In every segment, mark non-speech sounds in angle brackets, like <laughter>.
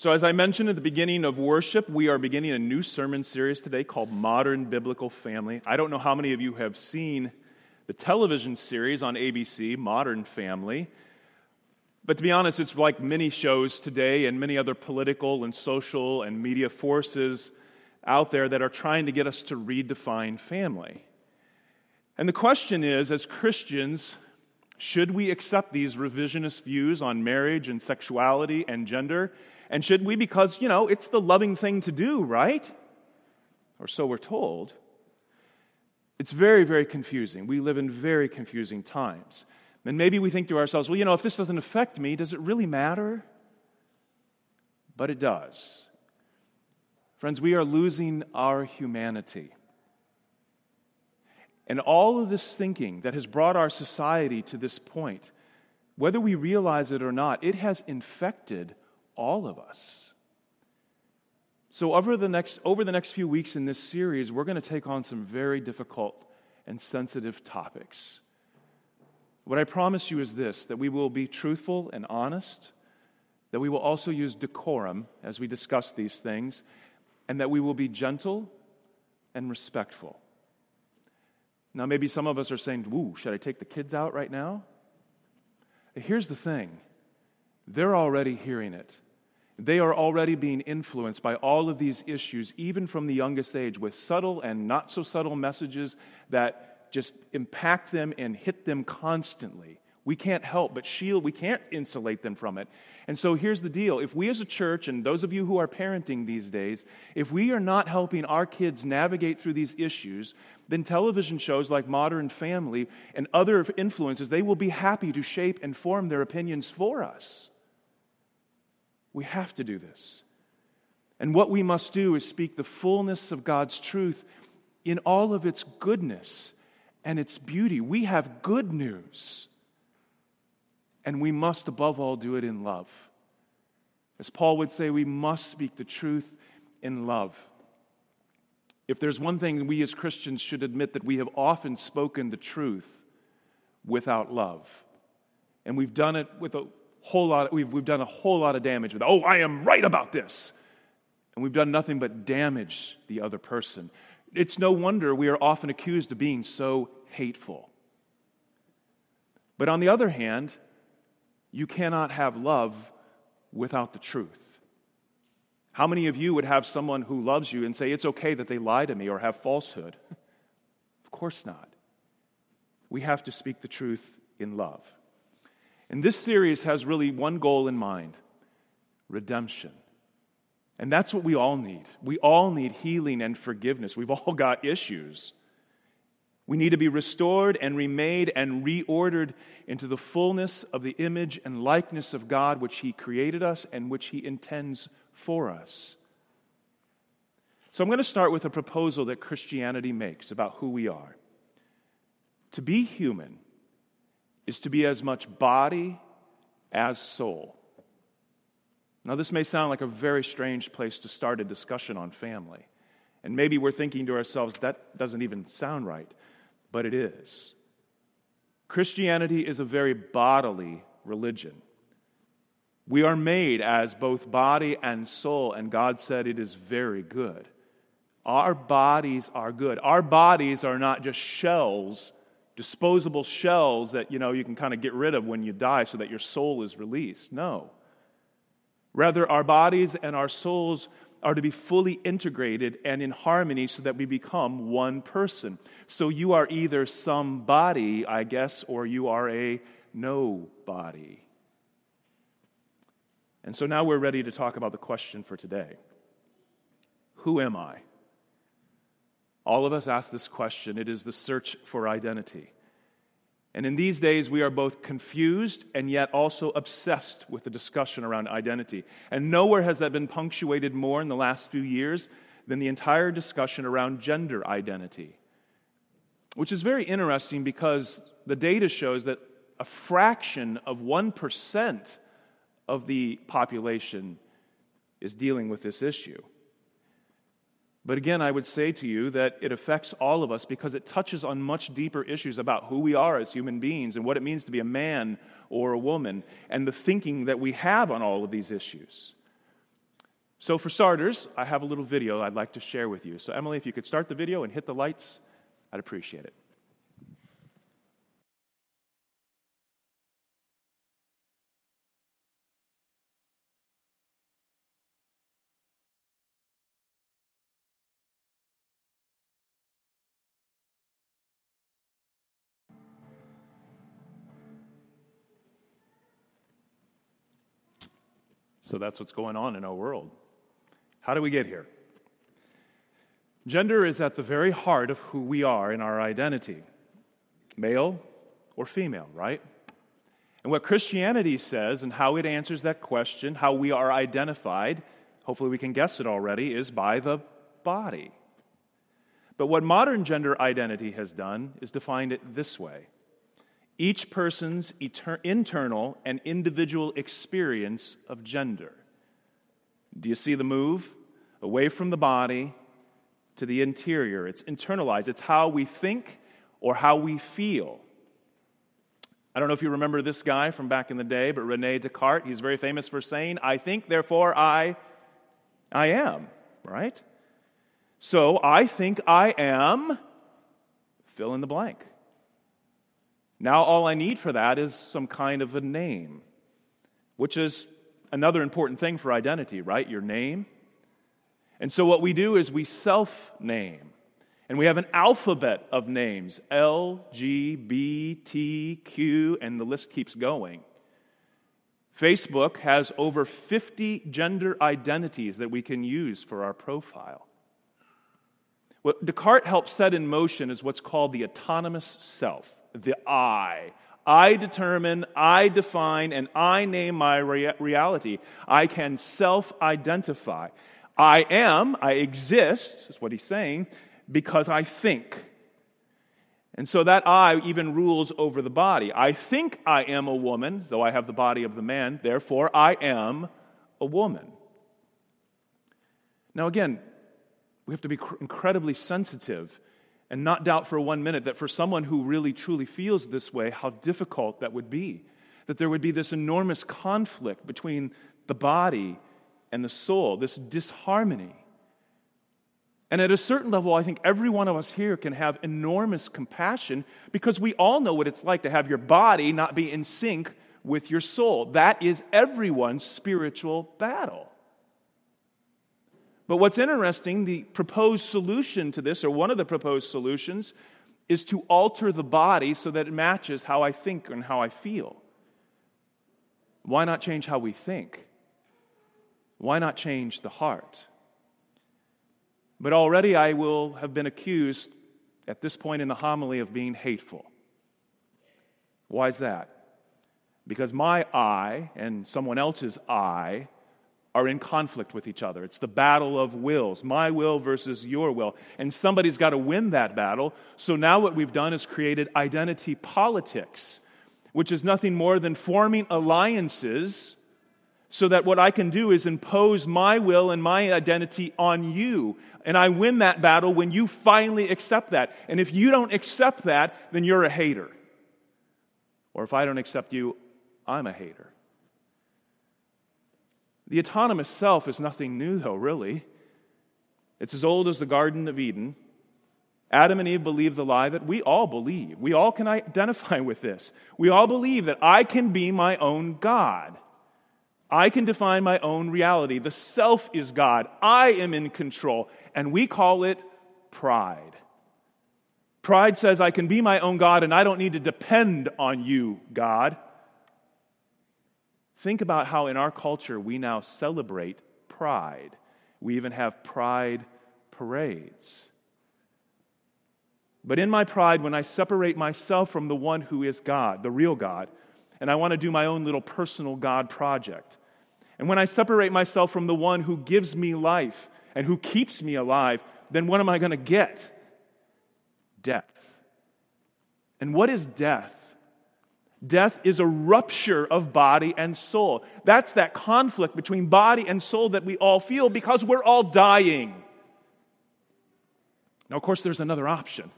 So, as I mentioned at the beginning of worship, we are beginning a new sermon series today called Modern Biblical Family. I don't know how many of you have seen the television series on ABC, Modern Family. But to be honest, it's like many shows today and many other political and social and media forces out there that are trying to get us to redefine family. And the question is as Christians, should we accept these revisionist views on marriage and sexuality and gender? And should we? Because, you know, it's the loving thing to do, right? Or so we're told. It's very, very confusing. We live in very confusing times. And maybe we think to ourselves, well, you know, if this doesn't affect me, does it really matter? But it does. Friends, we are losing our humanity. And all of this thinking that has brought our society to this point, whether we realize it or not, it has infected all of us. So, over the next, over the next few weeks in this series, we're going to take on some very difficult and sensitive topics. What I promise you is this that we will be truthful and honest, that we will also use decorum as we discuss these things, and that we will be gentle and respectful. Now, maybe some of us are saying, Ooh, should I take the kids out right now? Here's the thing they're already hearing it. They are already being influenced by all of these issues, even from the youngest age, with subtle and not so subtle messages that just impact them and hit them constantly. We can't help but shield, we can't insulate them from it. And so here's the deal if we as a church, and those of you who are parenting these days, if we are not helping our kids navigate through these issues, then television shows like Modern Family and other influences, they will be happy to shape and form their opinions for us. We have to do this. And what we must do is speak the fullness of God's truth in all of its goodness and its beauty. We have good news. And we must, above all, do it in love. As Paul would say, we must speak the truth in love. If there's one thing we as Christians should admit that we have often spoken the truth without love. And we've done it with a whole lot, we've, we've done a whole lot of damage with, oh, I am right about this. And we've done nothing but damage the other person. It's no wonder we are often accused of being so hateful. But on the other hand, you cannot have love without the truth. How many of you would have someone who loves you and say, It's okay that they lie to me or have falsehood? <laughs> of course not. We have to speak the truth in love. And this series has really one goal in mind redemption. And that's what we all need. We all need healing and forgiveness. We've all got issues. We need to be restored and remade and reordered into the fullness of the image and likeness of God, which He created us and which He intends for us. So I'm going to start with a proposal that Christianity makes about who we are. To be human is to be as much body as soul. Now, this may sound like a very strange place to start a discussion on family. And maybe we're thinking to ourselves, that doesn't even sound right, but it is. Christianity is a very bodily religion. We are made as both body and soul, and God said it is very good. Our bodies are good. Our bodies are not just shells disposable shells that you know you can kind of get rid of when you die so that your soul is released. No. Rather, our bodies and our souls are to be fully integrated and in harmony so that we become one person. So you are either somebody, I guess, or you are a nobody. And so now we're ready to talk about the question for today Who am I? All of us ask this question. It is the search for identity. And in these days, we are both confused and yet also obsessed with the discussion around identity. And nowhere has that been punctuated more in the last few years than the entire discussion around gender identity, which is very interesting because the data shows that a fraction of 1% of the population is dealing with this issue. But again, I would say to you that it affects all of us because it touches on much deeper issues about who we are as human beings and what it means to be a man or a woman and the thinking that we have on all of these issues. So, for starters, I have a little video I'd like to share with you. So, Emily, if you could start the video and hit the lights, I'd appreciate it. So that's what's going on in our world. How do we get here? Gender is at the very heart of who we are in our identity male or female, right? And what Christianity says and how it answers that question, how we are identified, hopefully we can guess it already, is by the body. But what modern gender identity has done is defined it this way each person's etern- internal and individual experience of gender. Do you see the move? Away from the body to the interior. It's internalized, it's how we think or how we feel. I don't know if you remember this guy from back in the day, but Rene Descartes, he's very famous for saying, I think, therefore I, I am, right? So I think I am, fill in the blank. Now, all I need for that is some kind of a name, which is another important thing for identity, right? Your name. And so, what we do is we self name. And we have an alphabet of names L, G, B, T, Q, and the list keeps going. Facebook has over 50 gender identities that we can use for our profile. What Descartes helped set in motion is what's called the autonomous self the I. I determine, I define, and I name my rea- reality. I can self identify. I am, I exist, is what he's saying, because I think. And so that I even rules over the body. I think I am a woman, though I have the body of the man, therefore I am a woman. Now, again, we have to be incredibly sensitive and not doubt for one minute that for someone who really truly feels this way, how difficult that would be. That there would be this enormous conflict between the body and the soul, this disharmony. And at a certain level, I think every one of us here can have enormous compassion because we all know what it's like to have your body not be in sync with your soul. That is everyone's spiritual battle. But what's interesting, the proposed solution to this, or one of the proposed solutions, is to alter the body so that it matches how I think and how I feel. Why not change how we think? Why not change the heart? But already I will have been accused at this point in the homily of being hateful. Why is that? Because my I and someone else's I are in conflict with each other. It's the battle of wills, my will versus your will. And somebody's got to win that battle. So now what we've done is created identity politics, which is nothing more than forming alliances so that what I can do is impose my will and my identity on you. And I win that battle when you finally accept that. And if you don't accept that, then you're a hater. Or if I don't accept you, I'm a hater. The autonomous self is nothing new, though, really. It's as old as the Garden of Eden. Adam and Eve believed the lie that we all believe. We all can identify <laughs> with this. We all believe that I can be my own God. I can define my own reality. The self is God. I am in control. And we call it pride. Pride says, I can be my own God and I don't need to depend on you, God. Think about how in our culture we now celebrate pride. We even have pride parades. But in my pride, when I separate myself from the one who is God, the real God, and I want to do my own little personal God project, and when I separate myself from the one who gives me life and who keeps me alive, then what am I going to get? Death. And what is death? Death is a rupture of body and soul. That's that conflict between body and soul that we all feel because we're all dying. Now, of course, there's another option.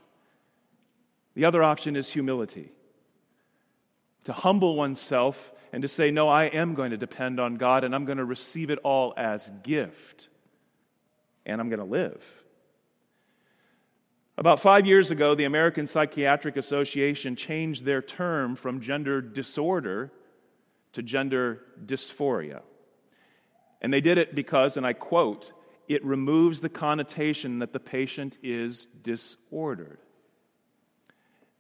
The other option is humility to humble oneself and to say, No, I am going to depend on God and I'm going to receive it all as gift. And I'm going to live. About five years ago, the American Psychiatric Association changed their term from gender disorder to gender dysphoria. And they did it because, and I quote, it removes the connotation that the patient is disordered.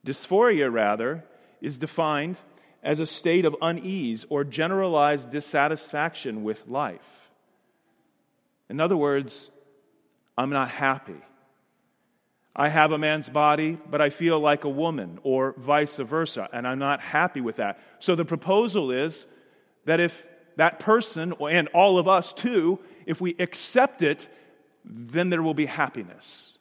Dysphoria, rather, is defined as a state of unease or generalized dissatisfaction with life. In other words, I'm not happy. I have a man's body, but I feel like a woman, or vice versa, and I'm not happy with that. So the proposal is that if that person, and all of us too, if we accept it, then there will be happiness.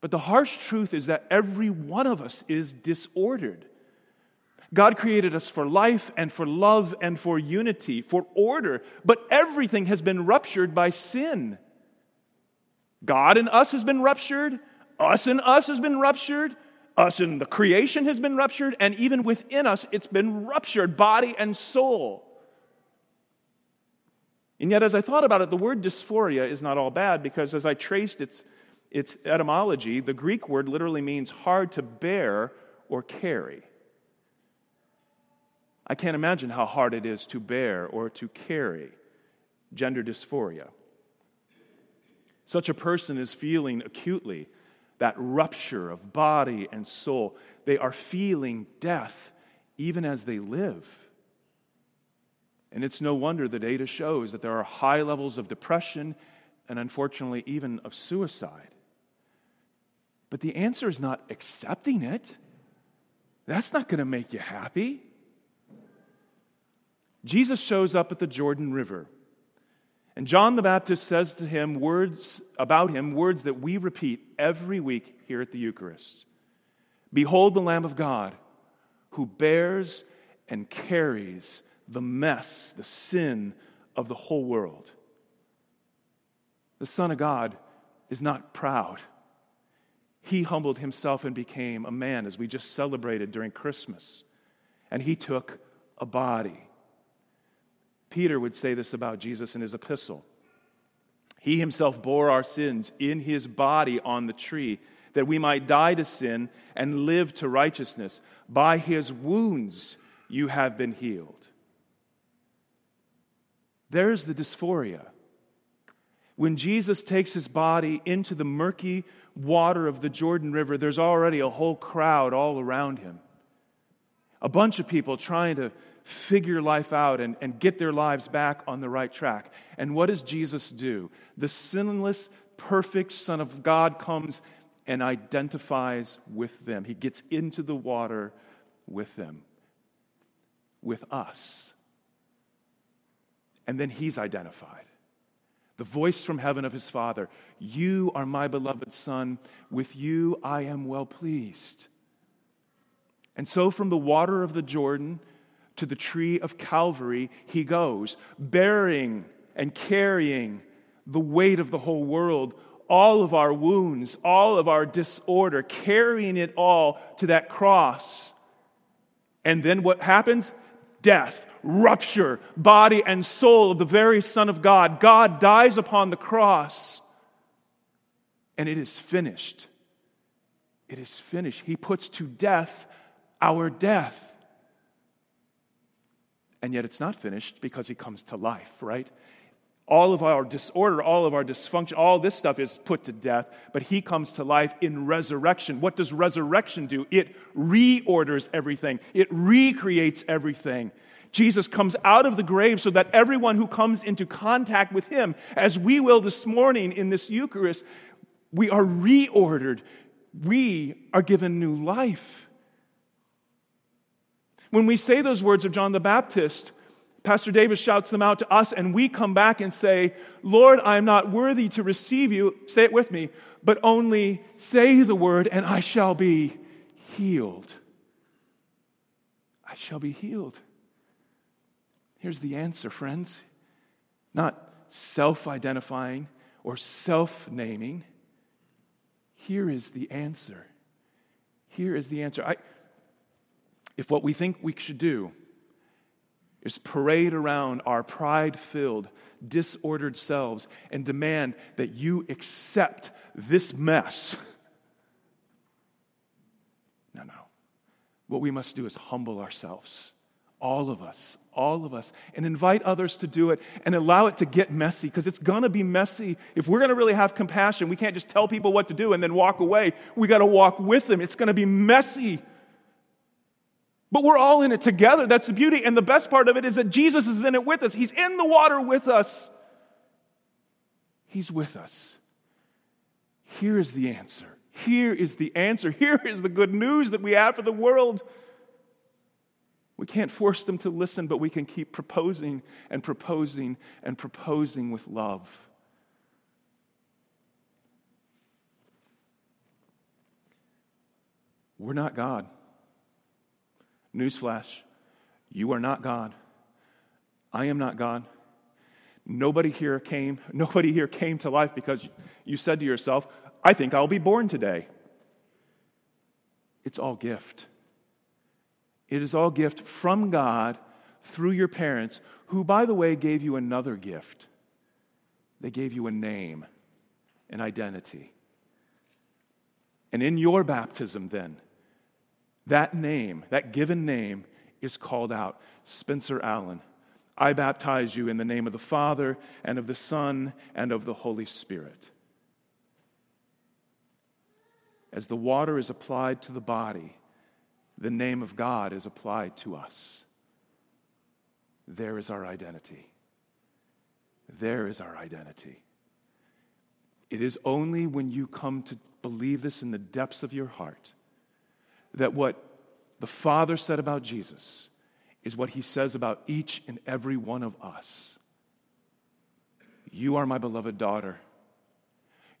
But the harsh truth is that every one of us is disordered. God created us for life and for love and for unity, for order, but everything has been ruptured by sin. God and us has been ruptured, us and us has been ruptured, us and the creation has been ruptured, and even within us, it's been ruptured, body and soul. And yet, as I thought about it, the word dysphoria is not all bad because as I traced its, its etymology, the Greek word literally means hard to bear or carry. I can't imagine how hard it is to bear or to carry gender dysphoria. Such a person is feeling acutely that rupture of body and soul. They are feeling death even as they live. And it's no wonder the data shows that there are high levels of depression and unfortunately even of suicide. But the answer is not accepting it. That's not going to make you happy. Jesus shows up at the Jordan River and John the Baptist says to him words about him, words that we repeat every week here at the Eucharist. Behold the Lamb of God who bears and carries the mess, the sin of the whole world. The Son of God is not proud. He humbled himself and became a man, as we just celebrated during Christmas. And he took a body. Peter would say this about Jesus in his epistle. He himself bore our sins in his body on the tree, that we might die to sin and live to righteousness. By his wounds you have been healed. There's the dysphoria. When Jesus takes his body into the murky water of the Jordan River, there's already a whole crowd all around him. A bunch of people trying to figure life out and, and get their lives back on the right track. And what does Jesus do? The sinless, perfect Son of God comes and identifies with them. He gets into the water with them, with us. And then he's identified. The voice from heaven of his Father You are my beloved Son. With you I am well pleased. And so, from the water of the Jordan, to the tree of Calvary, he goes, bearing and carrying the weight of the whole world, all of our wounds, all of our disorder, carrying it all to that cross. And then what happens? Death, rupture, body and soul of the very Son of God. God dies upon the cross, and it is finished. It is finished. He puts to death our death. And yet it's not finished because he comes to life, right? All of our disorder, all of our dysfunction, all this stuff is put to death, but he comes to life in resurrection. What does resurrection do? It reorders everything, it recreates everything. Jesus comes out of the grave so that everyone who comes into contact with him, as we will this morning in this Eucharist, we are reordered. We are given new life. When we say those words of John the Baptist, Pastor Davis shouts them out to us, and we come back and say, Lord, I am not worthy to receive you. Say it with me, but only say the word, and I shall be healed. I shall be healed. Here's the answer, friends not self identifying or self naming. Here is the answer. Here is the answer. I, if what we think we should do is parade around our pride filled, disordered selves and demand that you accept this mess. No, no. What we must do is humble ourselves, all of us, all of us, and invite others to do it and allow it to get messy because it's going to be messy. If we're going to really have compassion, we can't just tell people what to do and then walk away. We got to walk with them. It's going to be messy. But we're all in it together. That's the beauty. And the best part of it is that Jesus is in it with us. He's in the water with us. He's with us. Here is the answer. Here is the answer. <laughs> Here is the good news that we have for the world. We can't force them to listen, but we can keep proposing and proposing and proposing with love. We're not God. Newsflash you are not God. I am not God. Nobody here came, <laughs> nobody here came to life because you said to yourself, I think I'll be born today. It's all gift. It is all gift from God through your parents, who, by the way, gave you another gift. They gave you a name, an identity. And in your baptism, then, that name, that given name, is called out Spencer Allen. I baptize you in the name of the Father, and of the Son, and of the Holy Spirit. As the water is applied to the body, the name of God is applied to us. There is our identity. There is our identity. It is only when you come to believe this in the depths of your heart that what the Father said about Jesus is what he says about each and every one of us. You are my beloved daughter.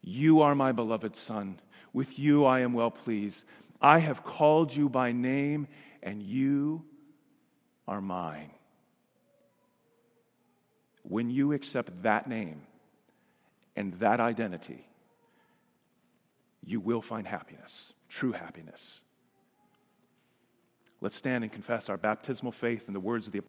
You are my beloved son. With you I am well pleased. I have called you by name, and you are mine. When you accept that name and that identity, you will find happiness, true happiness. Let's stand and confess our baptismal faith in the words of the